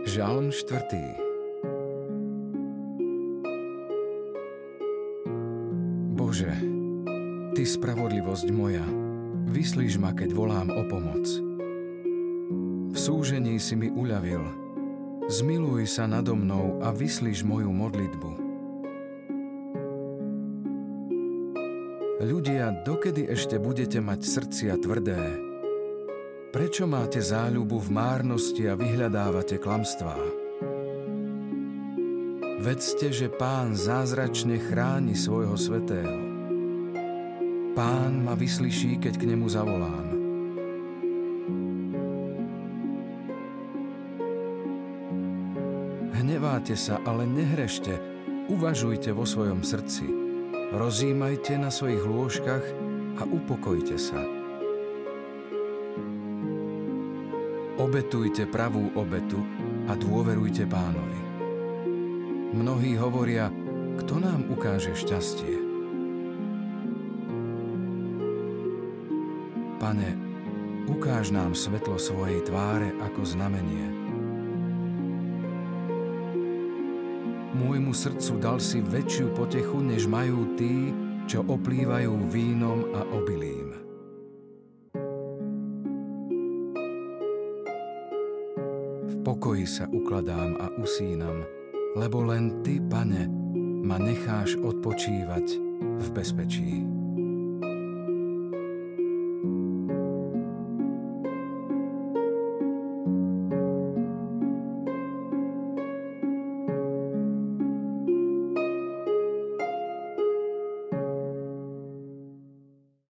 Žalm 4. Bože, Ty spravodlivosť moja, vyslíš ma, keď volám o pomoc. V súžení si mi uľavil, zmiluj sa nado mnou a vyslíš moju modlitbu. Ľudia, dokedy ešte budete mať srdcia tvrdé, Prečo máte záľubu v márnosti a vyhľadávate klamstvá? Vedzte, že Pán zázračne chráni svojho svetého. Pán ma vyslyší, keď k nemu zavolám. Hneváte sa, ale nehrešte, uvažujte vo svojom srdci. Rozímajte na svojich lôžkach a upokojte sa. Obetujte pravú obetu a dôverujte pánovi. Mnohí hovoria, kto nám ukáže šťastie. Pane, ukáž nám svetlo svojej tváre ako znamenie. Môjmu srdcu dal si väčšiu potechu, než majú tí, čo oplývajú vínom a obilím. Pokoji sa ukladám a usínam, lebo len Ty, Pane, ma necháš odpočívať v bezpečí.